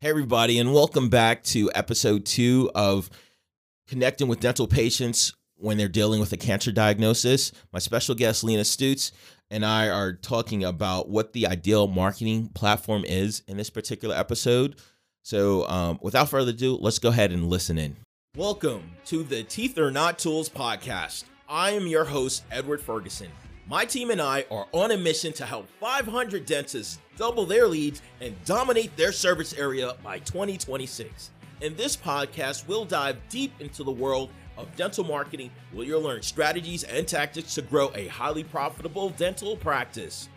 Hey, everybody, and welcome back to episode two of Connecting with Dental Patients when they're dealing with a cancer diagnosis. My special guest, Lena Stoots, and I are talking about what the ideal marketing platform is in this particular episode. So, um, without further ado, let's go ahead and listen in. Welcome to the Teeth Are Not Tools podcast. I am your host, Edward Ferguson. My team and I are on a mission to help 500 dentists double their leads and dominate their service area by 2026. In this podcast, we'll dive deep into the world of dental marketing where you'll learn strategies and tactics to grow a highly profitable dental practice.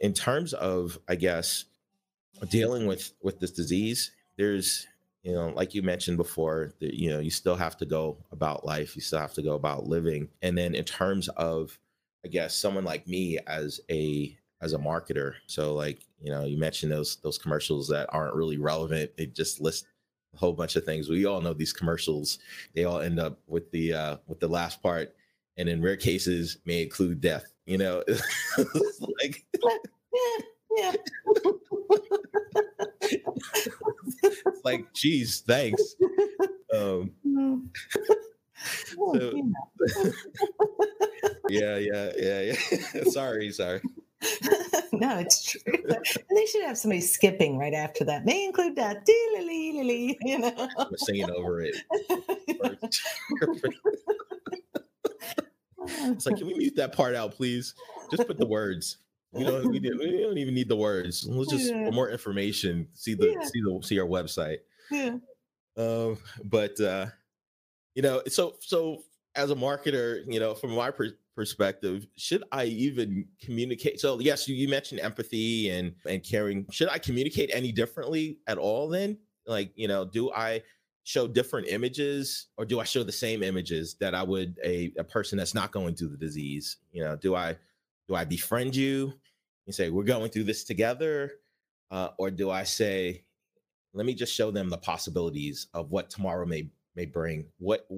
In terms of, I guess, dealing with with this disease, there's you know, like you mentioned before, that you know, you still have to go about life, you still have to go about living. And then in terms of, I guess, someone like me as a as a marketer, so like you know, you mentioned those those commercials that aren't really relevant. They just list a whole bunch of things. We all know these commercials. They all end up with the uh with the last part, and in rare cases may include death. You know, like yeah. it's like, geez, thanks. Um, so, yeah, yeah, yeah, yeah. sorry, sorry. no, it's true. they should have somebody skipping right after that. May include that. You know, I'm singing over it. it's like, can we mute that part out, please? Just put the words. We don't we, did, we don't even need the words. Let's just yeah. for more information. See the yeah. see the see our website. Yeah. Um, but uh, you know, so so as a marketer, you know, from my per- perspective, should I even communicate? So yes, you, you mentioned empathy and and caring. Should I communicate any differently at all? Then, like, you know, do I show different images or do I show the same images that I would a, a person that's not going through the disease? You know, do I do I befriend you? And say we're going through this together, uh, or do I say let me just show them the possibilities of what tomorrow may may bring? What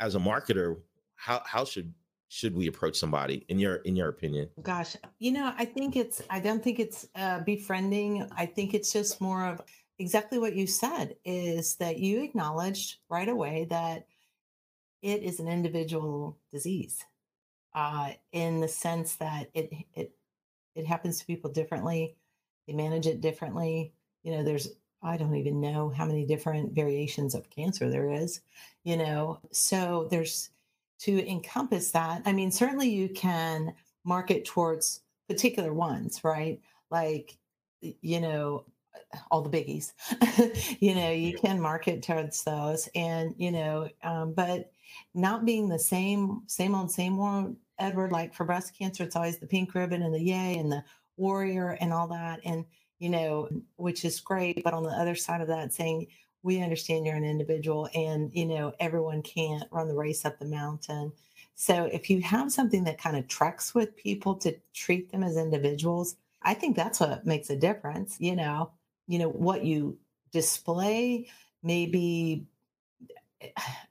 as a marketer, how how should should we approach somebody in your in your opinion? Gosh you know i think it's i don't think it's uh, befriending. I think it's just more of exactly what you said is that you acknowledged right away that it is an individual disease uh, in the sense that it it it happens to people differently. They manage it differently. You know, there's I don't even know how many different variations of cancer there is. You know, so there's to encompass that. I mean, certainly you can market towards particular ones, right? Like, you know, all the biggies. you know, you can market towards those, and you know, um, but not being the same, same old, same old Edward, like for breast cancer, it's always the pink ribbon and the yay and the warrior and all that. And, you know, which is great. But on the other side of that, saying, we understand you're an individual and, you know, everyone can't run the race up the mountain. So if you have something that kind of treks with people to treat them as individuals, I think that's what makes a difference. You know, you know, what you display maybe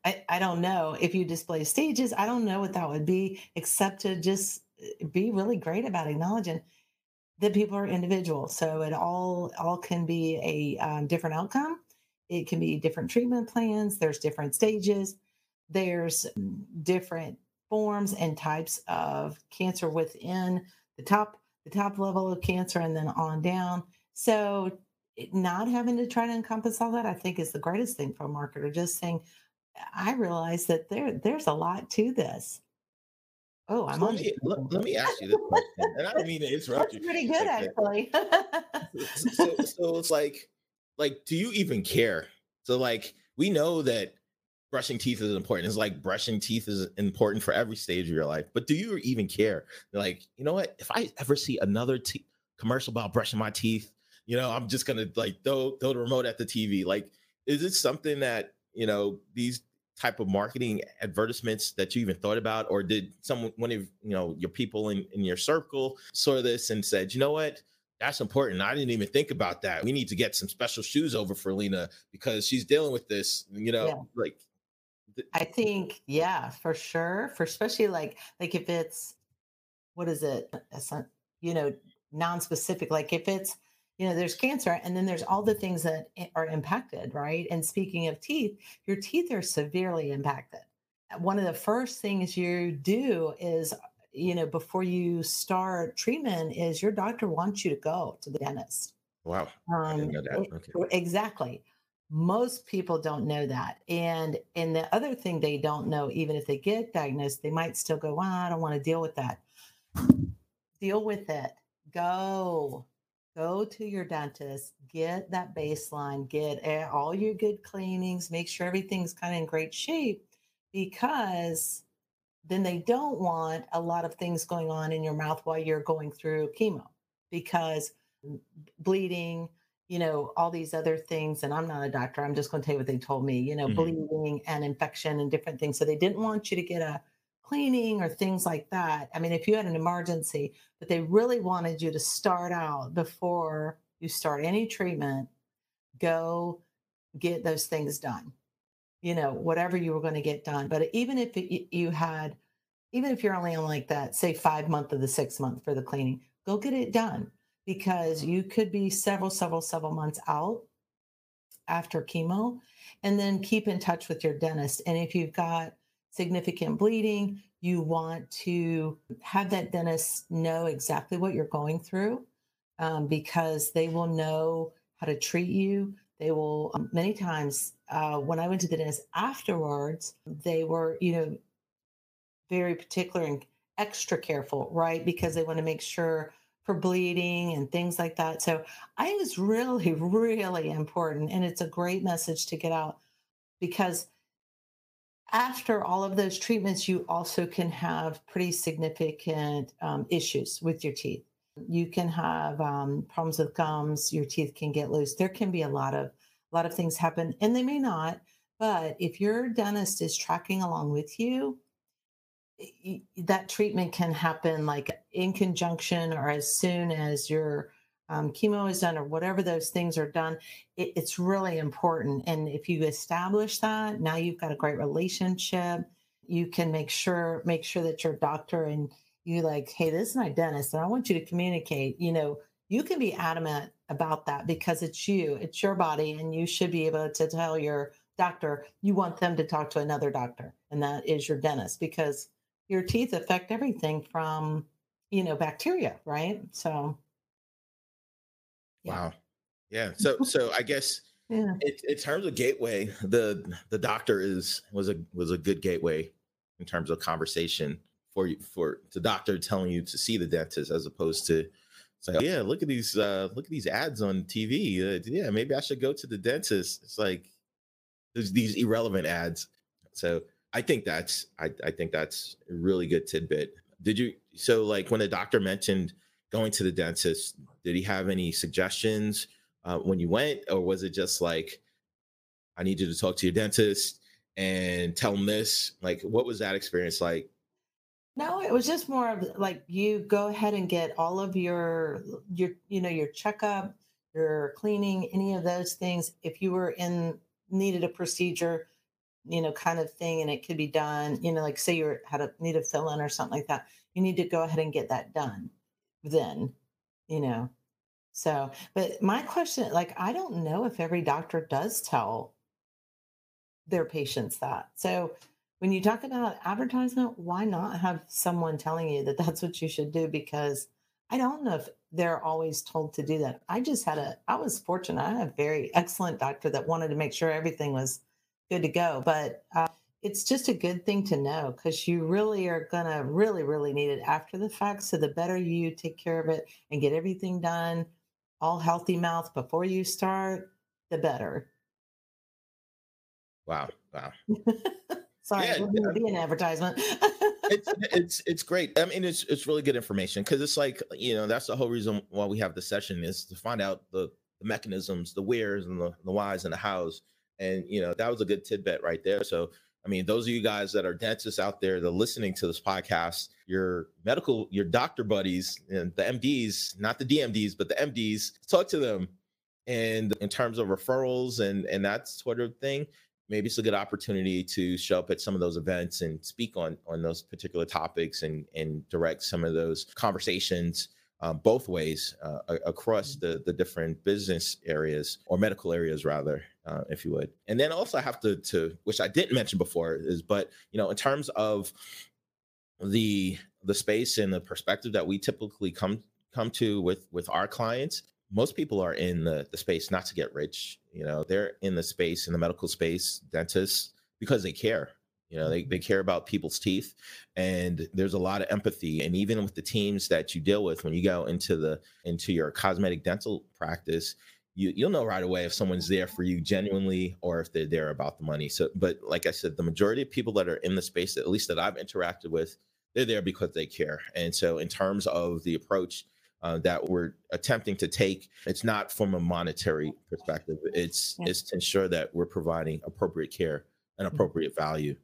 I, I don't know if you display stages. I don't know what that would be, except to just eh, be really great about acknowledging that people are individuals. So it all all can be a um, different outcome. It can be different treatment plans. There's different stages. There's different forms and types of cancer within the top the top level of cancer and then on down. So not having to try to encompass all that, I think, is the greatest thing for a marketer. Just saying, I realize that there there's a lot to this. Oh, I'm so on. Let me, let, let, me ask you this question, and I don't mean to interrupt That's you. Pretty good, actually. so, so, it's like, like, do you even care? So, like, we know that brushing teeth is important. It's like brushing teeth is important for every stage of your life. But do you even care? Like, you know what? If I ever see another t- commercial about brushing my teeth, you know, I'm just gonna like throw throw the remote at the TV. Like, is it something that you know these type of marketing advertisements that you even thought about, or did someone one of you know your people in in your circle saw this and said, you know what? That's important. I didn't even think about that. We need to get some special shoes over for Lena because she's dealing with this. You know, yeah. like I think, yeah, for sure. For especially like like if it's what is it? You know, non-specific. Like if it's, you know, there's cancer and then there's all the things that are impacted, right? And speaking of teeth, your teeth are severely impacted. One of the first things you do is, you know, before you start treatment, is your doctor wants you to go to the dentist. Wow. Um, okay. Exactly most people don't know that and and the other thing they don't know even if they get diagnosed they might still go well i don't want to deal with that deal with it go go to your dentist get that baseline get all your good cleanings make sure everything's kind of in great shape because then they don't want a lot of things going on in your mouth while you're going through chemo because bleeding you know, all these other things. And I'm not a doctor. I'm just going to tell you what they told me, you know, mm-hmm. bleeding and infection and different things. So they didn't want you to get a cleaning or things like that. I mean, if you had an emergency, but they really wanted you to start out before you start any treatment, go get those things done, you know, whatever you were going to get done. But even if it, you had, even if you're only on like that, say five month of the six month for the cleaning, go get it done because you could be several, several, several months out after chemo. And then keep in touch with your dentist. And if you've got significant bleeding, you want to have that dentist know exactly what you're going through um, because they will know how to treat you. They will, um, many times, uh, when I went to the dentist afterwards, they were, you know, very particular and extra careful, right? Because they want to make sure for bleeding and things like that. So I think it's really, really important. And it's a great message to get out because after all of those treatments, you also can have pretty significant um, issues with your teeth. You can have um, problems with gums. Your teeth can get loose. There can be a lot of a lot of things happen, and they may not. But if your dentist is tracking along with you, that treatment can happen like in conjunction or as soon as your um, chemo is done or whatever those things are done it, it's really important. And if you establish that now you've got a great relationship. You can make sure make sure that your doctor and you like hey this is my dentist and i want you to communicate you know you can be adamant about that because it's you it's your body and you should be able to tell your doctor you want them to talk to another doctor and that is your dentist because your teeth affect everything from you know bacteria right? So yeah. wow yeah so so i guess yeah. in, in terms of gateway the the doctor is was a was a good gateway in terms of conversation for you for the doctor telling you to see the dentist as opposed to say oh, yeah look at these uh look at these ads on tv uh, yeah maybe i should go to the dentist it's like there's these irrelevant ads so I think that's I, I think that's a really good tidbit. Did you so like when the doctor mentioned going to the dentist, did he have any suggestions uh, when you went, or was it just like, I need you to talk to your dentist and tell him this? Like, what was that experience like? No, it was just more of like you go ahead and get all of your your you know your checkup, your cleaning, any of those things. If you were in needed a procedure, you know, kind of thing, and it could be done, you know, like say you had a need a fill in or something like that, you need to go ahead and get that done then, you know. So, but my question, like, I don't know if every doctor does tell their patients that. So, when you talk about advertisement, why not have someone telling you that that's what you should do? Because I don't know if they're always told to do that. I just had a, I was fortunate. I had a very excellent doctor that wanted to make sure everything was good to go. But uh, it's just a good thing to know because you really are going to really, really need it after the fact. So the better you take care of it and get everything done, all healthy mouth before you start, the better. Wow. Wow. Sorry, yeah, it be an advertisement. it's it's it's great. I mean, it's it's really good information because it's like you know that's the whole reason why we have the session is to find out the, the mechanisms, the wheres and the, the whys and the hows and you know, that was a good tidbit right there. So I mean, those of you guys that are dentists out there that are listening to this podcast, your medical, your doctor buddies and the MDs, not the DMDs, but the MDs, talk to them. And in terms of referrals and and that sort of thing, maybe it's a good opportunity to show up at some of those events and speak on on those particular topics and and direct some of those conversations um, both ways uh, across mm-hmm. the the different business areas or medical areas rather uh, if you would and then also i have to to which i didn't mention before is but you know in terms of the the space and the perspective that we typically come come to with with our clients most people are in the, the space not to get rich you know they're in the space in the medical space dentists because they care you know, they, they care about people's teeth and there's a lot of empathy. And even with the teams that you deal with, when you go into the into your cosmetic dental practice, you you'll know right away if someone's there for you genuinely or if they're there about the money. So but like I said, the majority of people that are in the space, at least that I've interacted with, they're there because they care. And so in terms of the approach uh, that we're attempting to take, it's not from a monetary perspective. It's yeah. it's to ensure that we're providing appropriate care and mm-hmm. appropriate value.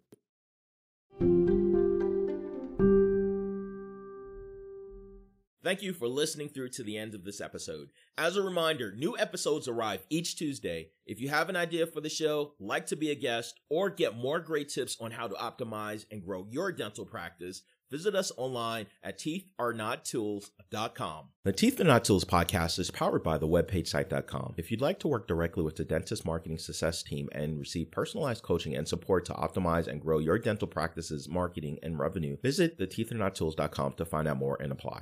Thank you for listening through to the end of this episode. As a reminder, new episodes arrive each Tuesday. If you have an idea for the show, like to be a guest, or get more great tips on how to optimize and grow your dental practice, Visit us online at teetharenottools.com. The Teeth Are Not Tools podcast is powered by the webpagesite.com. If you'd like to work directly with the dentist marketing success team and receive personalized coaching and support to optimize and grow your dental practice's marketing and revenue, visit the teetharenottools.com to find out more and apply.